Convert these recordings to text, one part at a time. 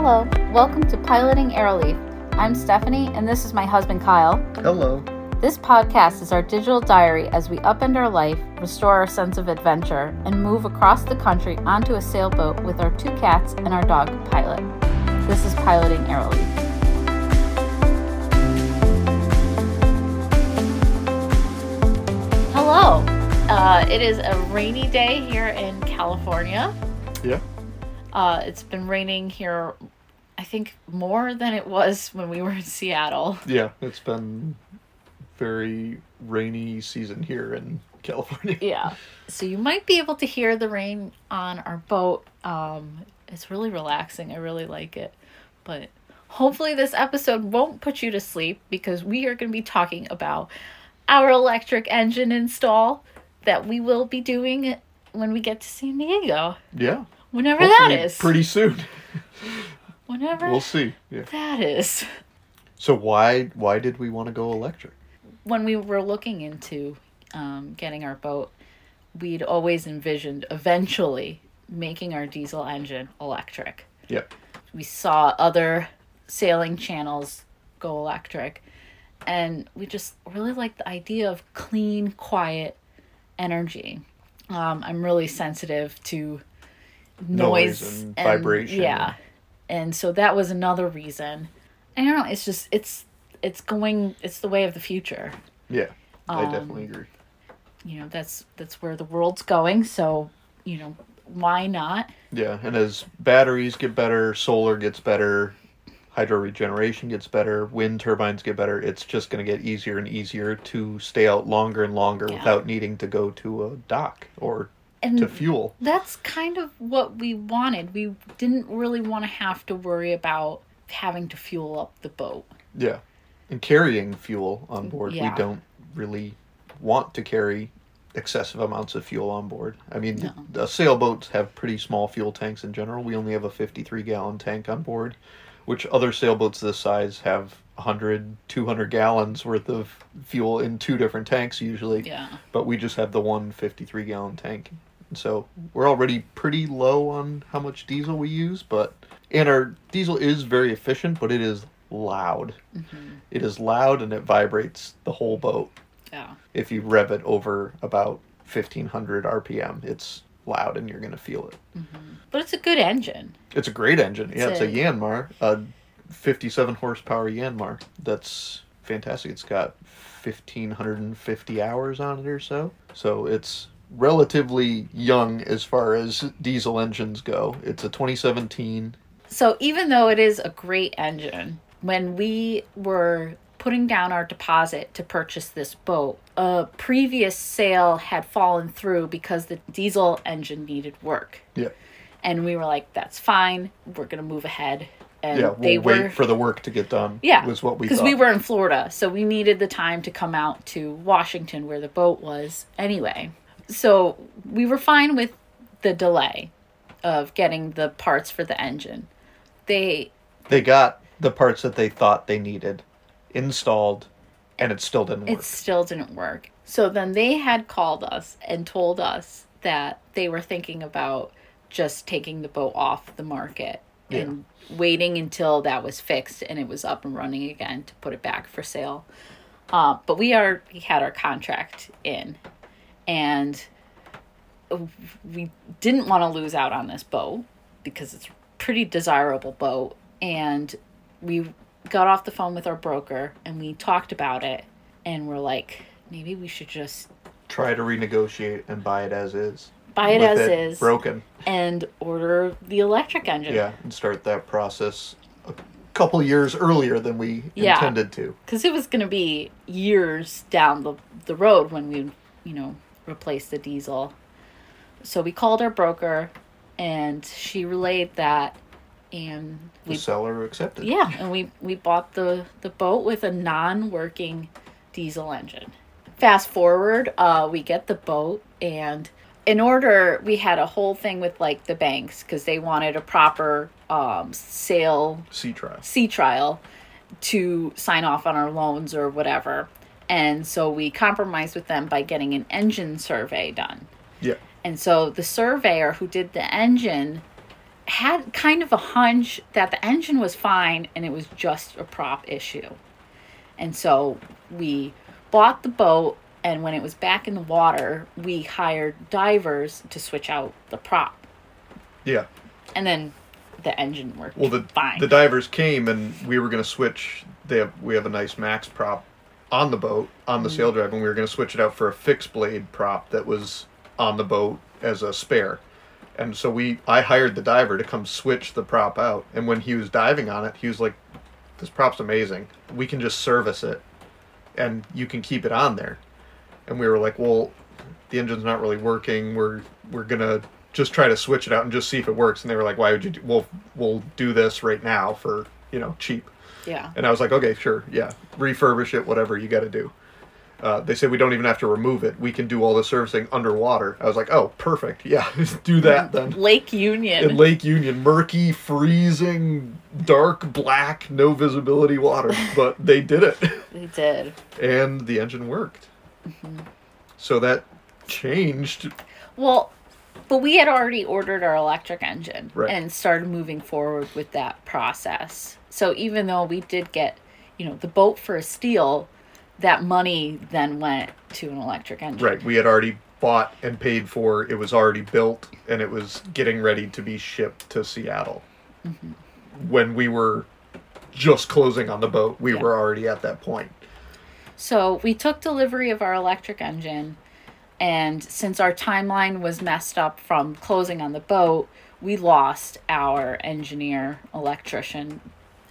Hello, welcome to Piloting Aeroleaf. I'm Stephanie, and this is my husband Kyle. Hello. This podcast is our digital diary as we upend our life, restore our sense of adventure, and move across the country onto a sailboat with our two cats and our dog, Pilot. This is Piloting Aeroleaf. Hello. Uh, it is a rainy day here in California. Uh, it's been raining here, I think, more than it was when we were in Seattle. Yeah, it's been very rainy season here in California. Yeah. So you might be able to hear the rain on our boat. Um, it's really relaxing. I really like it. But hopefully, this episode won't put you to sleep because we are going to be talking about our electric engine install that we will be doing when we get to San Diego. Yeah. Whenever Hopefully that is. Pretty soon. Whenever We'll see. Yeah. that is. So why why did we want to go electric? when we were looking into um, getting our boat, we'd always envisioned eventually making our diesel engine electric. Yep. We saw other sailing channels go electric, and we just really like the idea of clean, quiet energy. Um, I'm really sensitive to noise, Noise and vibration. Yeah, and so that was another reason. I don't know. It's just it's it's going. It's the way of the future Yeah. I Um, definitely agree. you know that's that's where the world's going so you know why not Yeah, and as batteries get better, solar gets better, hydro regeneration gets better, wind turbines get better, it's just going to get easier and easier to stay out longer and longer Yeah. without needing to go to a dock or and to fuel. that's kind of what we wanted we didn't really want to have to worry about having to fuel up the boat Yeah. And carrying fuel on board. Yeah. We don't really want to carry excessive amounts of fuel on board. I mean, No. the sailboats have pretty small fuel tanks in general. We only have a 53 gallon tank on board, which other sailboats this size have 100, 200 gallons worth of fuel in two different tanks usually. yeah But we just have the one 53 gallon tank. So we're already pretty low on how much diesel we use, but and our diesel is very efficient, but it is loud. Mm-hmm. It is loud and it vibrates the whole boat. yeah If you rev it over about 1500 RPM, it's loud and you're going to feel it. Mm-hmm. but it's a good engine It's a great engine. Yeah, It's it's a a- Yanmar, a 57 horsepower Yanmar. That's fantastic. It's got 1550 hours on it or so. So it's relatively young as far as diesel engines go. It's a 2017. so even though it is a great engine when we were putting down our deposit to purchase this boat a previous sale had fallen through because the diesel engine needed work Yeah. and we were like that's fine we're gonna move ahead and Yeah, we'll they wait were for the work to get done. yeah was what we because we were in florida so we needed the time to come out to washington where the boat was anyway so we were fine with the delay of getting the parts for the engine they They got the parts that they thought they needed installed, and it still didn't work. it still didn't work so then they had called us and told us that they were thinking about just taking the boat off the market and waiting until that was fixed and it was up and running again to put it back for sale. Uh, but we are we had our contract in, and we didn't want to lose out on this boat because it's a pretty desirable boat. And we got off the phone with our broker and we talked about it, and we're like, maybe we should just Try to renegotiate and buy it as is. buy it as is broken. and order the electric engine. Yeah, and start that process a couple years earlier than we Yeah. intended to. because it was going to be years down the, the road when we you know replace the diesel so we called our broker and she relayed that and The we seller accepted. yeah and we we bought the the boat with a non-working diesel engine fast forward uh we get the boat and in order we had a whole thing with like the banks because they wanted a proper um sale Sea trial. sea trial to sign off on our loans or whatever. And so we compromised with them by getting an engine survey done. Yeah. And so the surveyor who did the engine had kind of a hunch that the engine was fine and it was just a prop issue. And so we bought the boat and when it was back in the water, we hired divers to switch out the prop. Yeah. And then the engine worked Well, the fine. the divers came and we were going to switch. They have we have a nice max prop on the boat on the sail mm-hmm. drive, and we were going to switch it out for a fixed blade prop that was on the boat as a spare. And so we I hired the diver to come switch the prop out, and when he was diving on it, he was like, "This prop's amazing. We can just service it, and you can keep it on there." And we were like, "Well, the engine's not really working. We're we're gonna just try to switch it out and just see if it works." And they were like, "Why would you? Do, we'll we'll do this right now for you know cheap." Yeah. And I was like, "Okay, sure, yeah, refurbish it, whatever you got to do." Uh, they said we don't even have to remove it. We can do all the servicing underwater. I was like, "Oh, perfect. Yeah, do that then." Lake Union. In Lake Union, murky, freezing, dark, black, no visibility water, but they did it, they did. and the engine worked. So that changed Well, but we had already ordered our electric engine Right. and started moving forward with that process. So even though we did get, you know, the boat for a steal, that money then went to an electric engine. Right. We had already bought and paid for. It was already built, and it was getting ready to be shipped to Seattle. Mm-hmm. When we were just closing on the boat, we Yeah. were already at that point. So we took delivery of our electric engine, and since our timeline was messed up from closing on the boat, we lost our engineer, electrician,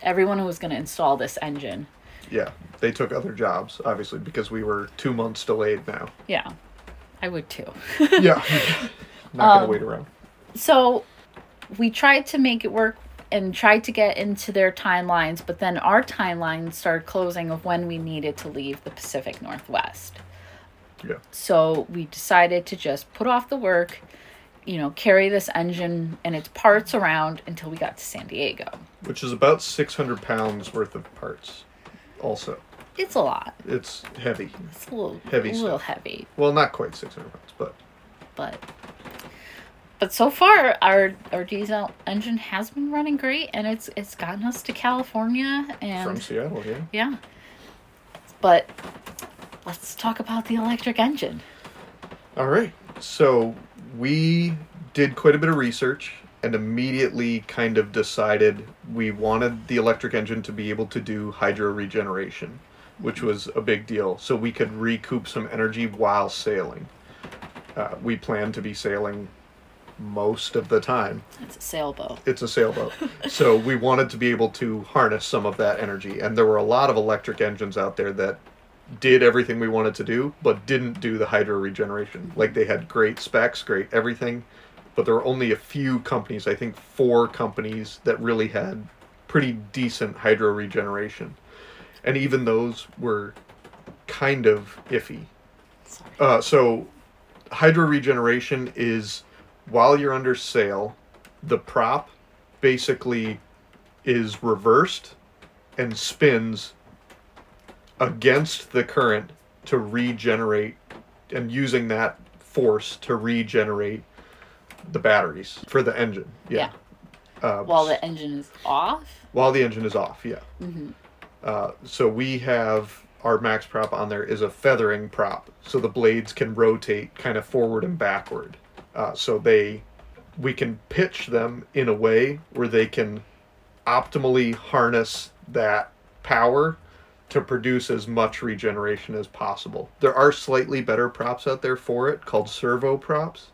everyone who was going to install this engine. Yeah. They took other jobs, obviously, because we were two months delayed now. Yeah, I would too. Yeah. Not gonna Um, wait around. so we tried to make it work and tried to get into their timelines, but then our timeline started closing of when we needed to leave the Pacific Northwest. Yeah. So we decided to just put off the work, you know, carry this engine and its parts around until we got to San Diego. Which is about 600 pounds worth of parts, also. It's a lot. It's heavy. It's a little Heavy a little stuff. heavy, Well, not quite 600 pounds, but but but so far our our diesel engine has been running great and it's it's gotten us to California and from Seattle, yeah. Yeah. But let's talk about the electric engine. All right. So we did quite a bit of research and immediately kind of decided we wanted the electric engine to be able to do hydro regeneration, which was a big deal. So we could recoup some energy while sailing. Uh, we plan to be sailing most of the time. It's a sailboat. It's a sailboat. so we wanted to be able to harness some of that energy. And there were a lot of electric engines out there that did everything we wanted to do, but didn't do the hydro regeneration. Like they had great specs, great everything, but there were only a few companies, I think four companies, that really had pretty decent hydro regeneration. And even those were kind of iffy. Uh, so, hydro regeneration is while you're under sail, the prop basically is reversed and spins against the current to regenerate and using that force to regenerate the batteries for the engine. Yeah. Uh, While the engine is off. while the engine is off, yeah. Mm-hmm. Uh, so we have our max prop on there is a feathering prop, so the blades can rotate kind of forward and backward. Uh, so they, we can pitch them in a way where they can optimally harness that power to produce as much regeneration as possible. There are slightly better props out there for it called servo props,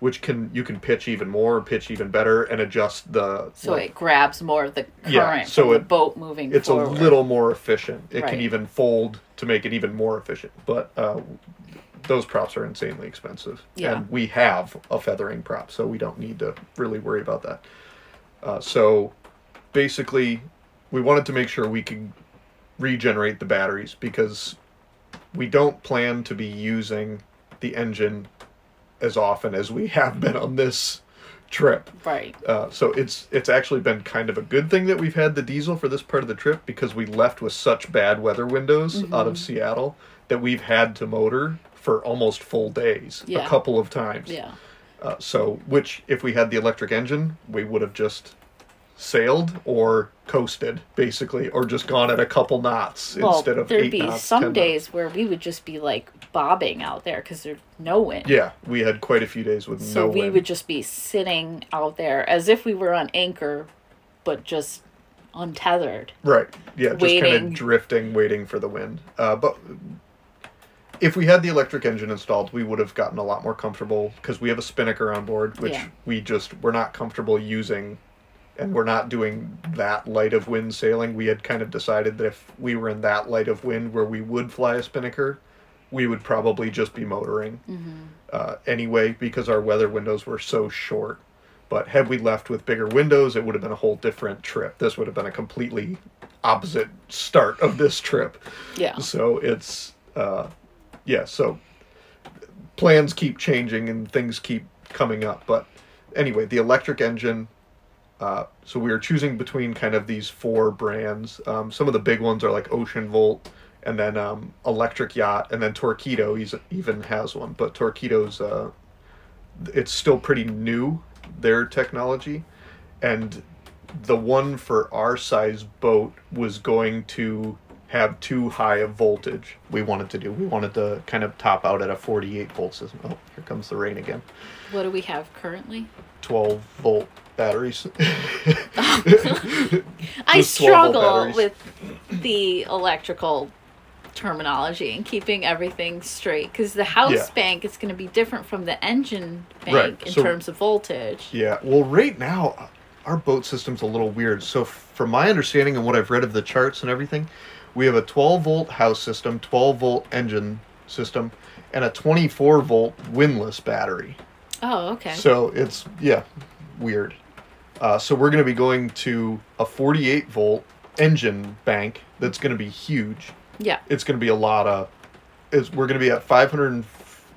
which can you can pitch even more, pitch even better, and adjust the So like, it grabs more of the current Yeah, so it- boat moving it's forward. a little more efficient. It Right. can even fold to make it even more efficient. But uh, those props are insanely expensive. Yeah. And we have a feathering prop, so we don't need to really worry about that. Uh, so basically, we wanted to make sure we could regenerate the batteries because we don't plan to be using the engine as often as we have been on this trip. Right. Uh, so it's it's actually been kind of a good thing that we've had the diesel for this part of the trip because we left with such bad weather windows out of Seattle that we've had to motor for almost full days Yeah. a couple of times. Yeah. Uh, so, which if we had the electric engine, we would have just sailed or coasted, basically, or just gone at a couple knots Well, instead of there'd be knots. some days knots. where we would just be like bobbing out there because there's no wind. Yeah, we had quite a few days with no wind, So no we wind. would just be sitting out there as if we were on anchor, but just untethered. Right. Yeah, just kind waiting. of drifting, waiting for the wind. Uh, but if we had the electric engine installed, we would have gotten a lot more comfortable because we have a spinnaker on board, which Yeah. we just we're not comfortable using, and we're not doing that light of wind sailing. We had kind of decided that if we were in that light of wind where we would fly a spinnaker, we would probably just be motoring uh, anyway because our weather windows were so short. But had we left with bigger windows, it would have been a whole different trip. This would have been a completely opposite start of this trip. Yeah. So it's, uh, yeah, so plans keep changing and things keep coming up. But anyway, the electric engine. Uh, so we were choosing between kind of these four brands. Um, some of the big ones are like Oceanvolt, and then um, Electric Yacht, and then Torqeedo. He's, even has one, but Torqeedo's uh, it's still pretty new their technology, and the one for our size boat was going to have too high a voltage we wanted to do we wanted to kind of top out at a 48 volt system oh here comes the rain again What do we have currently? 12 volt batteries I Just 12 volt struggle with the electrical terminology and keeping everything straight because the house Yeah. bank is going to be different from the engine bank Right, in so- terms of voltage. Yeah, well, right now, uh, our boat system's a little weird. So, from my understanding and what I've read of the charts and everything, we have a 12 volt house system, 12 volt engine system, and a 24 volt windlass battery. Oh, okay. So, it's, yeah, weird. Uh, so, we're going to be going to a 48 volt engine bank that's going to be huge. yeah. It's going to be a lot of. Is we're going to be at 500, and-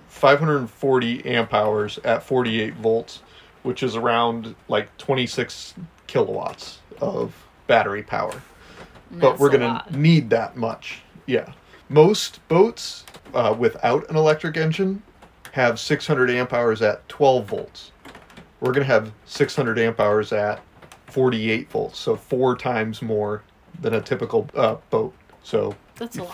540 amp hours at 48 volts, which is around like 26 kilowatts of battery power. but we're going to need that much. Yeah. Most boats uh, without an electric engine have 600 amp hours at 12 volts. We're going to have 600 amp hours at 48 volts, so four times more than a typical uh, boat. So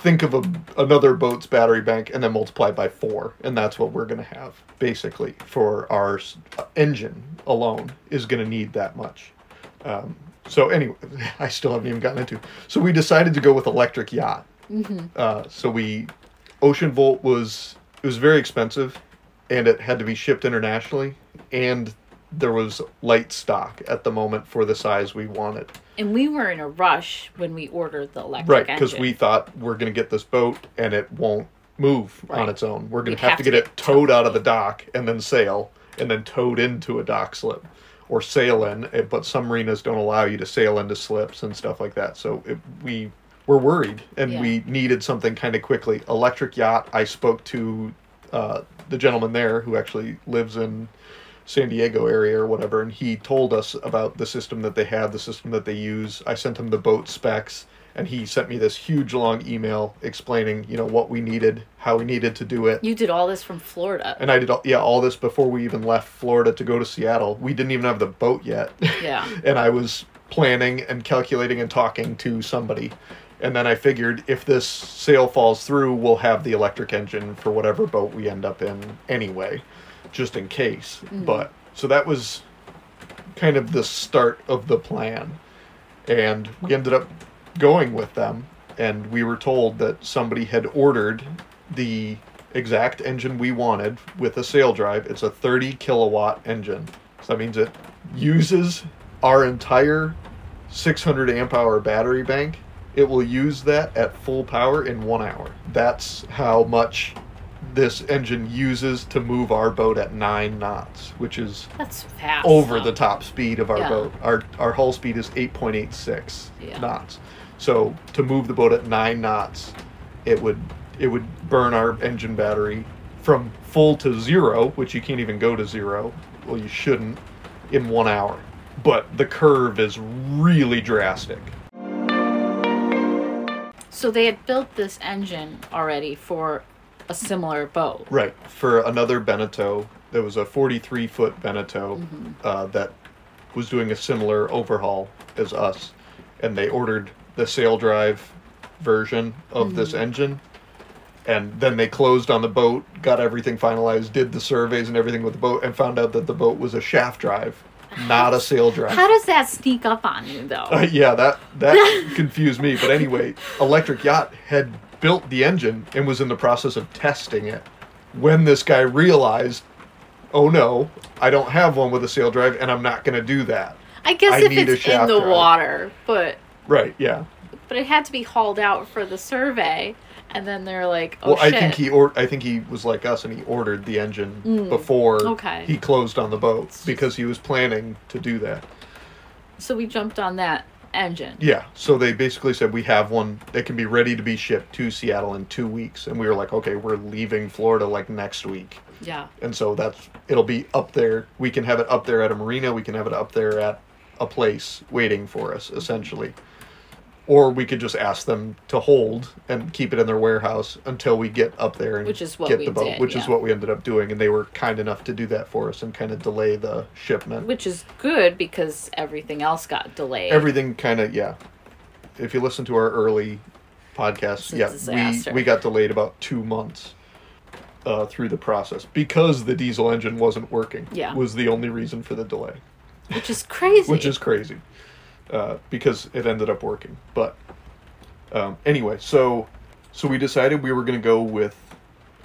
think of a, another boat's battery bank and then multiply by four, and that's what we're going to have basically for our uh, engine alone is going to need that much. Um, so anyway, I still haven't even gotten into. So we decided to go with electric yacht. Uh, so we, Oceanvolt was it was very expensive, and it had to be shipped internationally, and there was light stock at the moment for the size we wanted. And we were in a rush when we ordered the electric Right, because we thought we're going to get this boat and it won't move on its own. We're going to have, have to get, get it towed out of the dock and then sail, and then towed into a dock slip, or sail in. eh, But some marinas don't allow you to sail into slips and stuff like that. So it, we were worried, and Yeah. we needed something kind of quickly. Electric yacht. I spoke to uh, the gentleman there who actually lives in San Diego area or whatever, and he told us about the system that they have, the system that they use. I sent him the boat specs, and he sent me this huge long email explaining, you know, what we needed, how we needed to do it. You did all this from Florida. And I did, all, yeah, all this before we even left Florida to go to Seattle. We didn't even have the boat yet. Yeah. and I was planning and calculating and talking to somebody. And then I figured if this sale falls through, we'll have the electric engine for whatever boat we end up in anyway, just in case. Mm-hmm. But so that was kind of the start of the plan. And we ended up going with them. And we were told that somebody had ordered the exact engine we wanted with a sail drive. It's a 30 kilowatt engine. So that means it uses our entire 600 amp hour battery bank. It will use that at full power in one hour. That's how much this engine uses to move our boat at nine knots, which is That's fast. over the top speed of our Yeah. boat. Our our hull speed is 8.86 Yeah. knots. So to move the boat at 9 knots, it would it would burn our engine battery from full to zero, which you can't even go to zero. Well, you shouldn't in 1 hour. But the curve is really drastic. So they had built this engine already for a similar boat. Right. For another Beneteau, there was a 43 foot Beneteau Mm-hmm. uh, that was doing a similar overhaul as us. And they ordered the sail drive version of this Mm-hmm. engine. And then they closed on the boat, got everything finalized, did the surveys and everything with the boat, and found out that the boat was a shaft drive, not a sail drive. How does that sneak up on you though? Uh, yeah, that that confused me. But anyway, Electric Yacht had built the engine and was in the process of testing it when this guy realized, oh no, I don't have one with a sail drive, and I'm not going to do that. I guess I if it's in the drive. water, but Right? Yeah. but it had to be hauled out for the survey, and then they're like, "Oh well, shit!" I think he or I think he was like us, and he ordered the engine before Mm. Okay. he closed on the boat because he was planning to do that. so we jumped on that engine. Yeah, so they basically said we have one that can be ready to be shipped to Seattle in two weeks, and we were like, okay, we're leaving Florida like next week, Yeah, and so that's it'll be up there. We can have it up there at a marina. We can have it up there at a place waiting for us, essentially, or we could just ask them to hold and keep it in their warehouse until we get up there and Which is what get we the boat, did, which is what we ended up doing, and they were kind enough to do that for us and kind of delay the shipment. which is good because everything else got delayed. everything kind of yeah if you listen to our early podcasts yeah we we got delayed about two months uh, through the process because the diesel engine wasn't working Yeah. was the only reason for the delay which is crazy. which is crazy uh, because it ended up working. But um, anyway so so we decided we were going to go with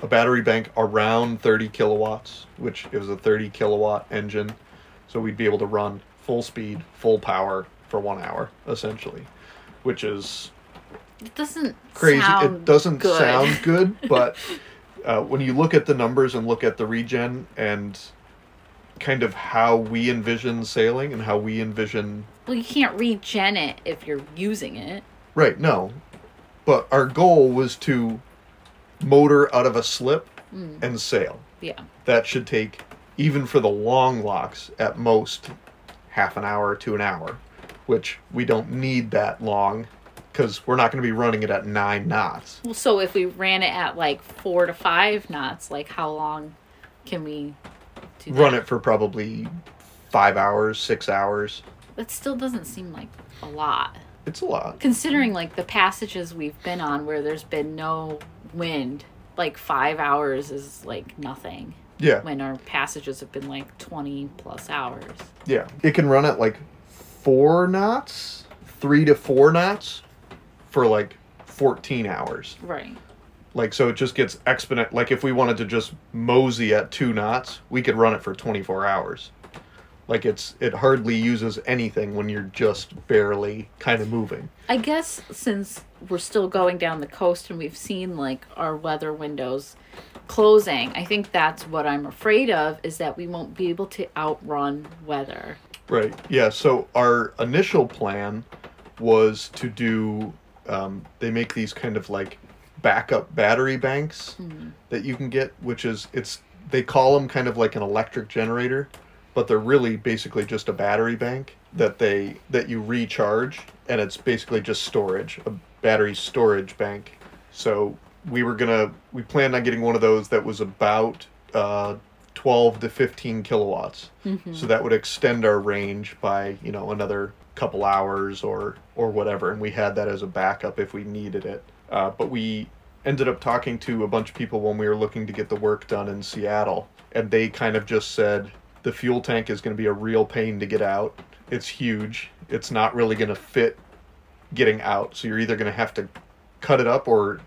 a battery bank around 30 kilowatts which it was a 30 kilowatt engine. So we'd be able to run full speed full power for one hour essentially which is it doesn't crazy. It doesn't good. sound good but uh, when you look at the numbers and look at the regen and kind of how we envision sailing and how we envision well, you can't regen it if you're using it. Right, no. But our goal was to motor out of a slip hmm. and sail. Yeah, That should take, even for the long locks, at most half an hour to an hour, which we don't need that long because we're not going to be running it at nine knots. Well, so if we ran it at like four to five knots, like how long can we do Run it for probably five hours, six hours. That still doesn't seem like a lot. It's a lot. Considering like the passages we've been on where there's been no wind, like five hours is like nothing. Yeah, When our passages have been like 20 plus hours. yeah. It can run at like four knots, three to four knots for like 14 hours. Right. Like so, it just gets exponent. Like if we wanted to just mosey at two knots, we could run it for 24 hours. Like it's it hardly uses anything when you're just barely kind of moving. I guess since we're still going down the coast and we've seen like our weather windows closing, I think that's what I'm afraid of is that we won't be able to outrun weather. Right. Yeah. So our initial plan was to do. Um, they make these kind of like backup battery banks that you can get, which is it's they call them kind of like an electric generator, but they're really basically just a battery bank that they that you recharge, and it's basically just storage, a battery storage bank. So we were gonna we planned on getting one of those that was about uh, 12 to 15 kilowatts. So that would extend our range by you know another couple hours or or whatever and we had that as a backup if we needed it. Uh, but we ended up talking to a bunch of people when we were looking to get the work done in seattle and they kind of just said the fuel tank is going to be a real pain to get out it's huge it's not really going to fit getting out so you're either going to have to cut it up or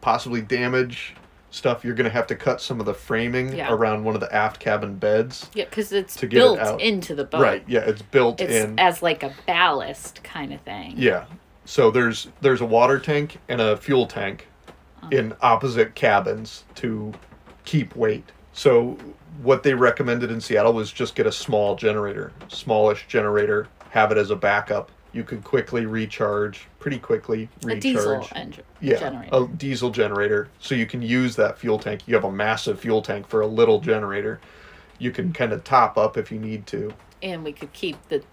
possibly damage stuff you're going to have to cut some of the framing Yeah. around one of the aft cabin beds Yeah, because it's To get it built out. into the boat. Right. Yeah, it's built It's in. as like a ballast kind of thing. yeah. So there's there's a water tank and a fuel tank Oh. in opposite cabins to keep weight. So what they recommended in Seattle was just get a small generator, smallish generator, have it as a backup. You could quickly recharge, pretty quickly A recharge. diesel engine yeah, generator. a diesel generator. So you can use that fuel tank. You have a massive fuel tank for a little generator. You can kind of top up if you need to. And we could keep the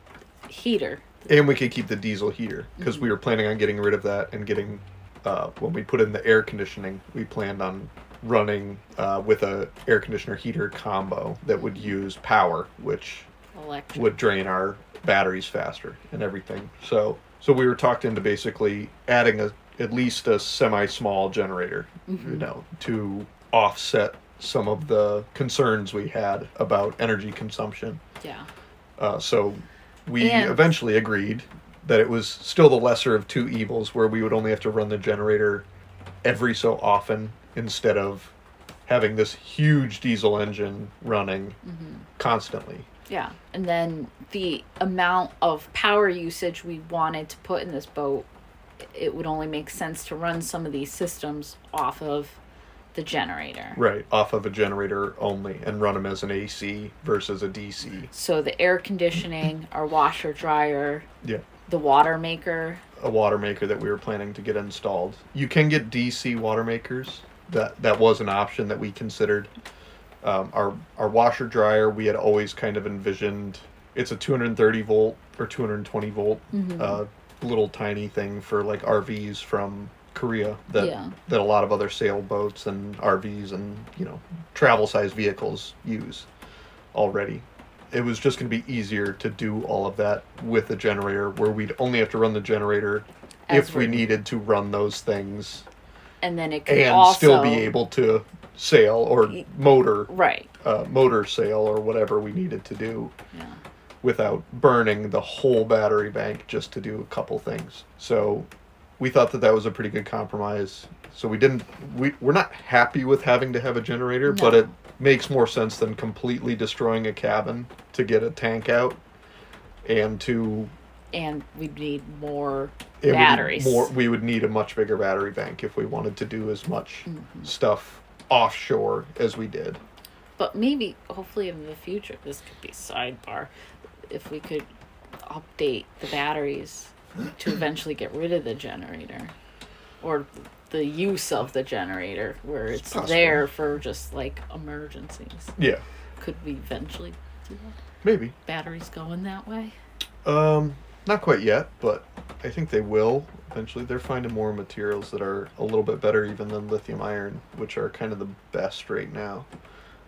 heater. And we could keep the diesel heater because we were planning on getting rid of that and getting uh, when we put in the air conditioning. We planned on running uh, with a air conditioner heater combo that would use power, which Electric. would drain our batteries faster and everything. So so we were talked into basically adding a at least a semi small generator, you know, to offset some of the concerns we had about energy consumption. Yeah. Uh, so we And- eventually agreed that it was still the lesser of two evils, where we would only have to run the generator every so often instead of having this huge diesel engine running mm-hmm. constantly. Yeah. And then the amount of power usage we wanted to put in this boat, it would only make sense to run some of these systems off of the generator. Right, off of a generator only and run them as an AC versus a DC. So the air conditioning, our washer dryer, Yeah. the water maker. A water maker that we were planning to get installed. You can get DC water makers. That that was an option that we considered. Um, our our washer dryer we had always kind of envisioned. It's a 230 volt or 220 volt uh, little tiny thing for like RVs from Korea that Yeah. that a lot of other sailboats and RVs and you know travel size vehicles use already. It was just going to be easier to do all of that with a generator where we'd only have to run the generator As if we needed to run those things And then it could and also still be able to sail or motor Right. uh, motor sail or whatever we needed to do Yeah. without burning the whole battery bank just to do a couple things. So we thought that that was a pretty good compromise. So we didn't we we're not happy with having to have a generator, but it makes more sense than completely destroying a cabin to get a tank out and to And we'd need more it batteries. more we would need a much bigger battery bank if we wanted to do as much Mm-hmm. stuff offshore as we did. But maybe, hopefully, in the future, this could be sidebar. If we could update the batteries to eventually get rid of the generator, or the use of the generator, where it's, possible. there for just like emergencies. Yeah, Could we eventually do that? maybe. Batteries going that way? Um, not quite yet, but I think they will eventually. They're finding more materials that are a little bit better even than lithium iron, which are kind of the best right now.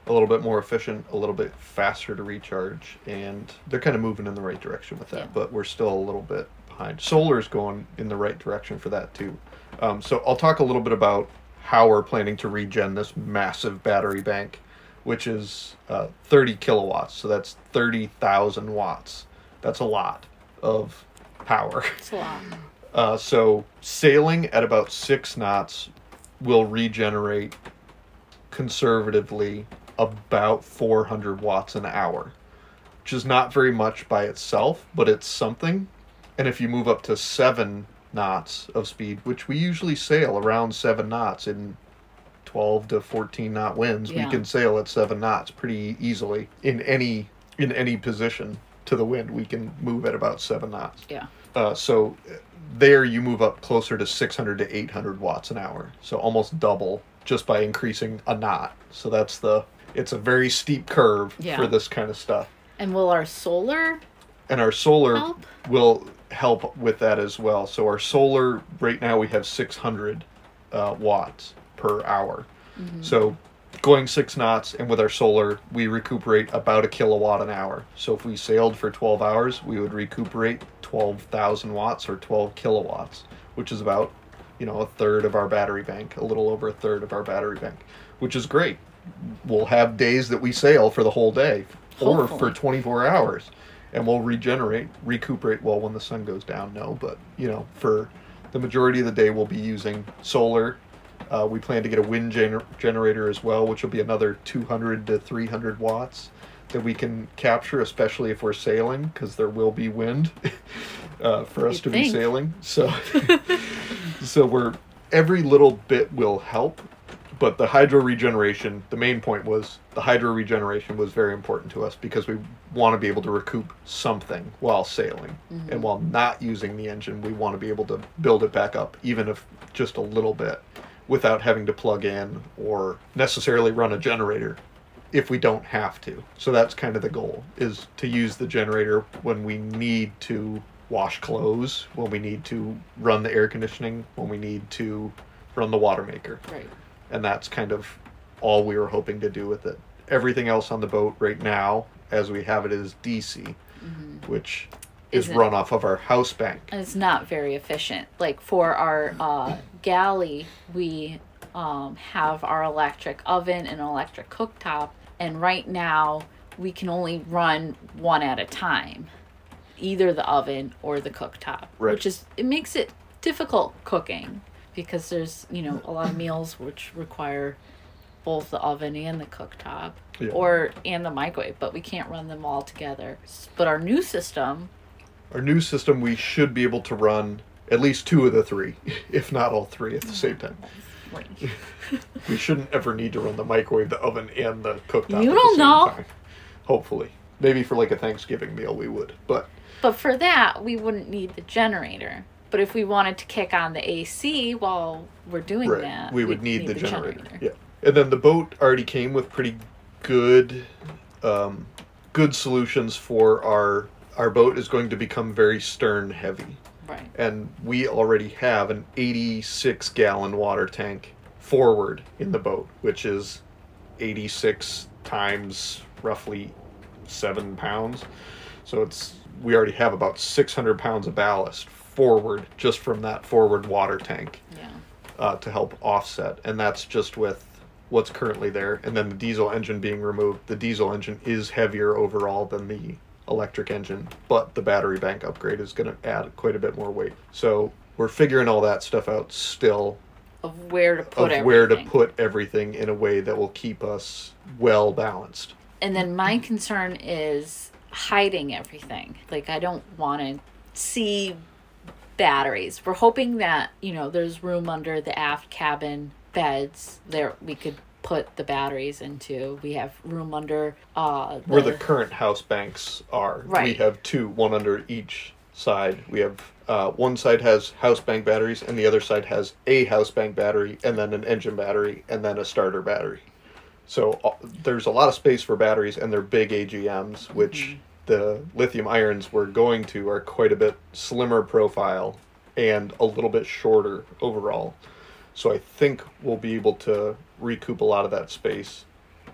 A little bit more efficient, a little bit faster to recharge, and they're kind of moving in the right direction with that. Yeah. But we're still a little bit behind. Solar is going in the right direction for that too. Um, so I'll talk a little bit about how we're planning to regen this massive battery bank, which is uh, 30 kilowatts. So that's 30,000 watts. That's a lot of power. It's a lot. Uh, so sailing at about six knots will regenerate conservatively about 400 watts an hour, which is not very much by itself, but it's something. And if you move up to seven knots of speed, which we usually sail around seven knots in 12 to 14 knot winds, Yeah. we can sail at seven knots pretty easily in any in any position to the wind. We can move at about seven knots. Yeah. Uh, so there you move up closer to 600 to 800 watts an hour. So almost double just by increasing a knot. So that's the it's a very steep curve Yeah. for this kind of stuff. And will our solar And our solar Help? will help with that as well. So our solar right now we have 600 uh, watts per hour. So going six knots and with our solar we recuperate about a kilowatt an hour. So if we sailed for 12 hours, we would recuperate 12,000 watts or 12 kilowatts, which is about you know a third of our battery bank, a little over a third of our battery bank, which is great. We'll have days that we sail for the whole day or for 24 hours and we'll regenerate, recuperate well when the sun goes down. No, but you know, for the majority of the day, we'll be using solar. Uh, we plan to get a wind gener- generator as well, which will be another 200 to 300 watts that we can capture, especially if we're sailing, because there will be wind uh, for us to be sailing. So, so we're every little bit will help, but the hydro regeneration, the main point was the hydro regeneration was very important to us because we want to be able to recoup something while sailing. And while not using the engine, we want to be able to build it back up, even if just a little bit, without having to plug in or necessarily run a generator if we don't have to. So that's kind of the goal is to use the generator when we need to wash clothes, when we need to run the air conditioning, when we need to run the water maker right? and that's kind of all we were hoping to do with it. Everything else on the boat right now, as we have it, is DC, mm-hmm. which is run off of our house bank. It's not very efficient. Like for our uh, galley, we um, have our electric oven and electric cooktop, and right now we can only run one at a time, either the oven or the cooktop, Right. which is it makes it difficult cooking because there's you know a lot of meals which require both the oven and the cooktop Yeah. or and the microwave but we can't run them all together but our new system Our new system, we should be able to run at least two of the three, if not all three at the same time. We shouldn't ever need to run the microwave, the oven, and the cooktop. You at don't the same know. Time. Hopefully, maybe for like a Thanksgiving meal, we would. But But for that, we wouldn't need the generator. But if we wanted to kick on the AC while we're doing right, that, we would we'd need, the, generator. Yeah, and then the boat already came with pretty good, um, good solutions for our. Our boat is going to become very stern heavy. Right. and we already have an 86 gallon water tank forward in the boat, which is 86 times roughly seven pounds. So it's we already have about 600 pounds of ballast forward just from that forward water tank Yeah. uh, to help offset, and that's just with what's currently there. And then the diesel engine being removed. The diesel engine is heavier overall than the electric engine, but the battery bank upgrade is going to add quite a bit more weight. So we're figuring all that stuff out still Of where to put of everything. where to put everything in a way that will keep us well balanced. And then my concern is hiding everything. Like I don't want to see batteries. We're hoping that, you know, there's room under the aft cabin beds there we could put the batteries into. We have room under uh Where the current house banks are, Right. we have two, one under each side. We have uh, one side has house bank batteries, and the other side has a house bank battery, and then an engine battery, and then a starter battery. So uh, there's a lot of space for batteries, and they're big AGMs, which the lithium irons we're going to are quite a bit slimmer profile and a little bit shorter overall. So I think we'll be able to recoup a lot of that space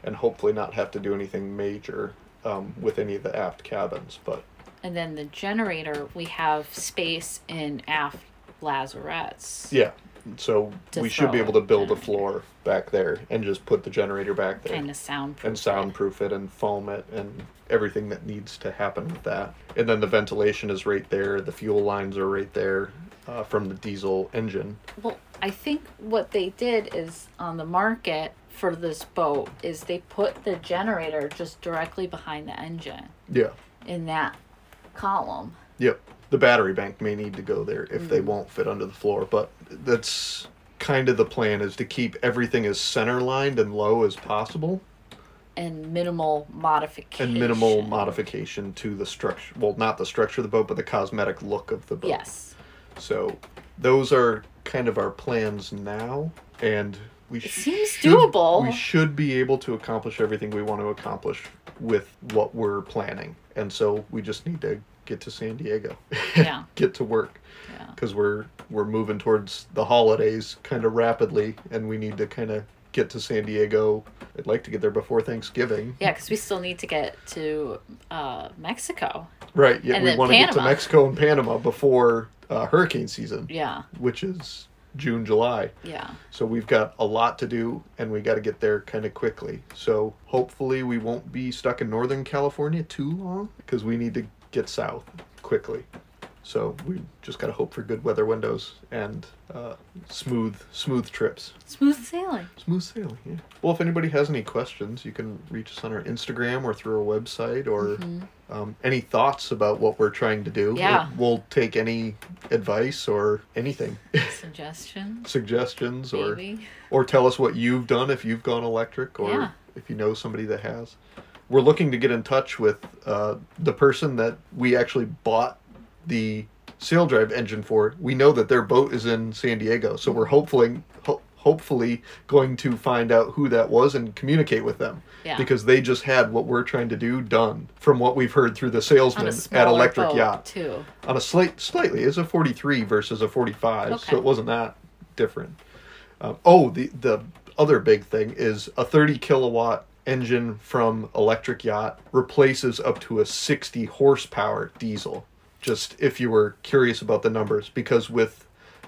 and hopefully not have to do anything major um, with any of the aft cabins. But and then the generator we have space in aft lazarettes. yeah, so To we should be throw able to build a floor back there and just put the generator back there Kind of soundproof. and soundproof it and foam it and everything that needs to happen with that. And then the ventilation is right there. The fuel lines are right there uh, from the diesel engine. Well, I think what they did is on the market for this boat is they put the generator just directly behind the engine Yeah. in that column. Yep. The battery bank may need to go there if Mm. they won't fit under the floor, but that's kind of the plan is to keep everything as center lined and low as possible and minimal modification. and minimal modification to the structure. Well, not the structure of the boat, but the cosmetic look of the boat. Yes. So those are kind of our plans now, and we It sh- seems should- doable. We should be able to accomplish everything we want to accomplish with what we're planning, and so we just need to get to San Diego, Yeah. get to work, Yeah. because we're we're moving towards the holidays kind of rapidly, and we need to kind of get to San Diego. I'd like to get there before Thanksgiving. Yeah, because we still need to get to uh, Mexico. Right. Yeah, And we want to get to Mexico and Panama before uh, hurricane season, Yeah. which is June, July. Yeah. So we've got a lot to do and we got to get there kind of quickly. So hopefully we won't be stuck in Northern California too long because we need to get south quickly. So we just got to hope for good weather windows and uh, smooth smooth trips. Smooth sailing. Smooth sailing, yeah. Well, if anybody has any questions, you can reach us on our Instagram or through our website or um, any thoughts about what we're trying to do. Mm-hmm. Yeah. We'll take any advice or anything, Suggestions. suggestions or or tell us what you've done if you've gone electric or Yeah. if you know somebody that has. We're looking to get in touch with uh, the person that we actually bought the sail drive engine for. We know that their boat is in San Diego, so we're hopefully ho- hopefully going to find out who that was and communicate with them Yeah. because they just had what we're trying to do done from what we've heard through the salesman at Electric Yacht too. on a slight slightly it's a 43 versus a 45 Okay. so it wasn't that different um, oh the the other big thing is a 30 kilowatt engine from electric yacht replaces up to a 60 horsepower diesel just if you were curious about the numbers because with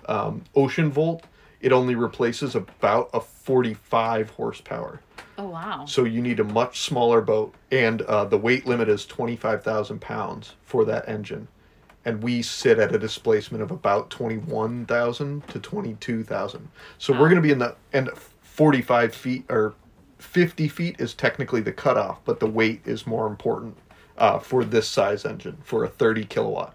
um, Oceanvolt it only replaces about a 45 horsepower Oh wow. so you need a much smaller boat, and uh, the weight limit is twenty five thousand pounds for that engine, and we sit at a displacement of about twenty one thousand to twenty two thousand. So we're going to be in the and forty five feet or fifty feet is technically the cutoff, but the weight is more important uh, for this size engine for a thirty kilowatt.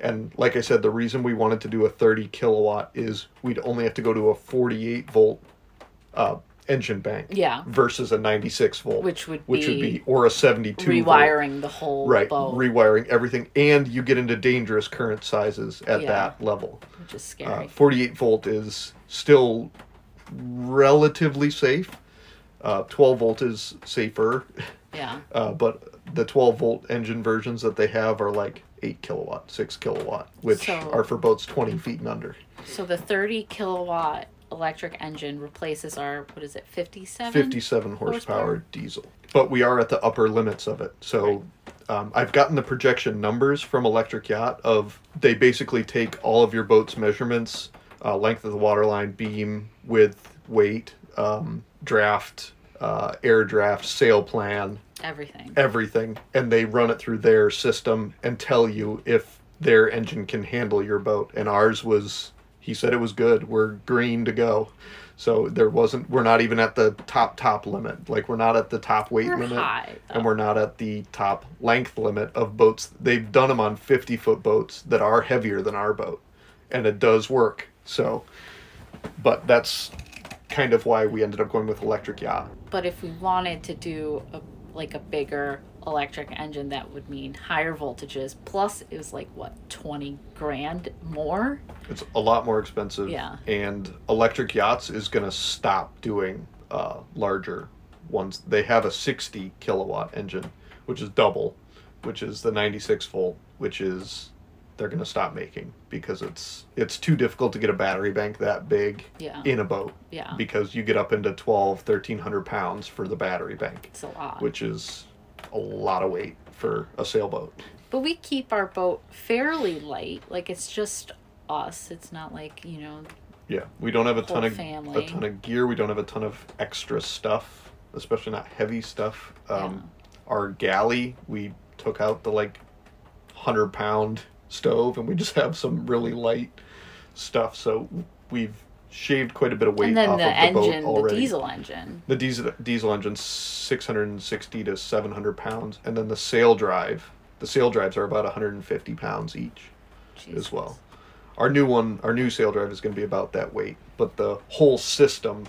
And like I said, the reason we wanted to do a 30 kilowatt is we'd only have to go to a 48 volt uh, engine bank Yeah. versus a 96 volt, Which would which would be be or a 72 volt. Rewiring the whole right boat, rewiring everything and you get into dangerous current sizes at Yeah. that level which is uh, scary. 48 volt is still relatively safe uh, 12 volt is safer yeah. uh, but the 12 volt engine versions that they have are like 8 kilowatt 6 kilowatt which So- are for boats 20 feet and under So the 30 kilowatt electric engine replaces our what is it 57 57 horsepower, horsepower? diesel. But we are at the upper limits of it. So um, I've gotten the projection numbers from Electric Yacht of they basically take all of your boat's measurements, uh, length of the waterline, beam, width, weight, um, draft, uh, air draft, sail plan, everything. everything, and they run it through their system and tell you if their engine can handle your boat. And ours was, he said it was good. We're green to go. So there wasn't, we're not even at the top, top limit. Like we're not at the top weight We're limit. high. And we're not at the top length limit of boats. They've done them on 50 foot boats that are heavier than our boat. And it does work. So, but that's kind of why we ended up going with electric yacht. But if we wanted to do a like a bigger electric engine, that would mean higher voltages. Plus, it was like what twenty grand more. It's a lot more expensive. Yeah. And electric yachts is going to stop doing uh, larger ones. They have a 60 kilowatt engine, which is double, which is the 96 volt, which is they're going to stop making because it's it's too difficult to get a battery bank that big Yeah. in a boat Yeah. because you get up into 12 1300 pounds for the battery bank It's a lot. which is a lot of weight for a sailboat But we keep our boat fairly light. Like it's just us. It's not like you know. Yeah, we don't have a ton of family. a ton of gear. We don't have a ton of extra stuff, especially not heavy stuff. Um, Our galley, we took out the like hundred pound stove, and we just have some really light stuff. So we've shaved quite a bit of weight and then off the of the engine, boat the diesel engine. The diesel diesel engine's six hundred and sixty to seven hundred pounds, and then the sail drive. The sail drives are about 150 pounds each as well. Our new one, our new sail drive is going to be about that weight, but the whole system,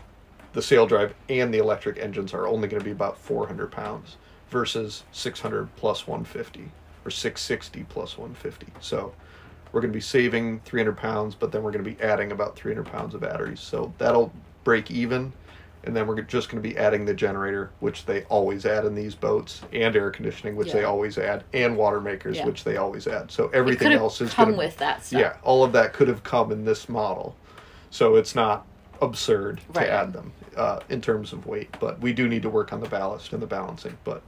the sail drive and the electric engines are only going to be about 400 pounds versus 600 plus 150 or 660 plus 150. So we're going to be saving 300 pounds, but then we're going to be adding about 300 pounds of batteries. So that'll break even. And then we're just going to be adding the generator, which they always add in these boats, and air conditioning, which they always add, and water makers, Yeah. which they always add. So everything else is come going to with that stuff. yeah, all of that could have come in this model. So it's not absurd Right. to add them uh, in terms of weight, but we do need to work on the ballast and the balancing. But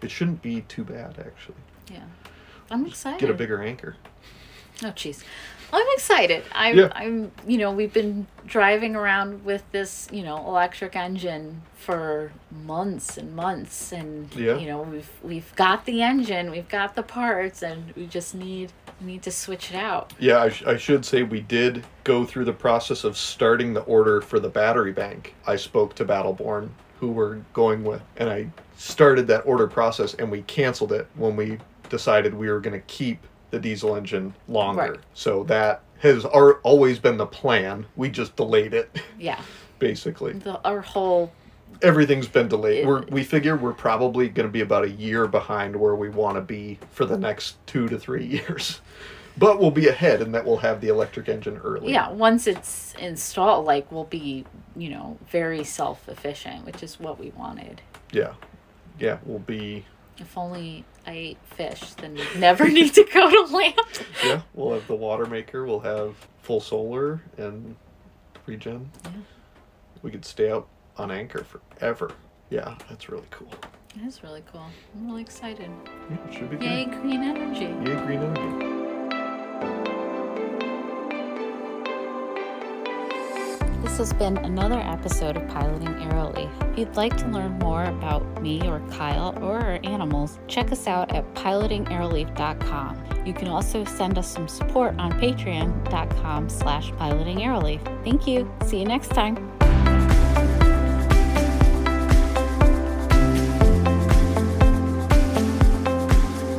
it shouldn't be too bad actually. Yeah. I'm excited. Get a bigger anchor. Oh, jeez. I'm excited. I'm, Yeah. I'm, you know, we've been driving around with this, you know, electric engine for months and months, and Yeah. you know, we've we've got the engine, we've got the parts, and we just need we need to switch it out. Yeah, I, sh- I should say we did go through the process of starting the order for the battery bank. I spoke to Battle Born, who we're going with, and I started that order process, and we canceled it when we decided we were going to keep the diesel engine longer. Right. So that has ar- always been the plan. We just delayed it, Yeah, basically. the our whole Everything's been delayed. We're, we figure we're probably going to be about a year behind where we want to be for the next two to three years. But we'll be ahead and that we'll have the electric engine early. yeah. Once it's installed, like we'll be, you know, very self efficient, which is what we wanted. Yeah. Yeah, we'll be. If only I ate fish, then we'd never need to go to land. Yeah, we'll have the water maker. We'll have full solar and regen. Yeah. We could stay out on Anchor forever. Yeah, that's really cool. It is really cool. I'm really excited. Yeah, it should be Yay, good. green energy. Yay, green energy. This has been another episode of Piloting Aeroleaf. If you'd like to learn more about me or Kyle or our animals, check us out at pilotingaeroleaf.com. You can also send us some support on patreon.com slash pilotingaeroleaf. Thank you. See you next time.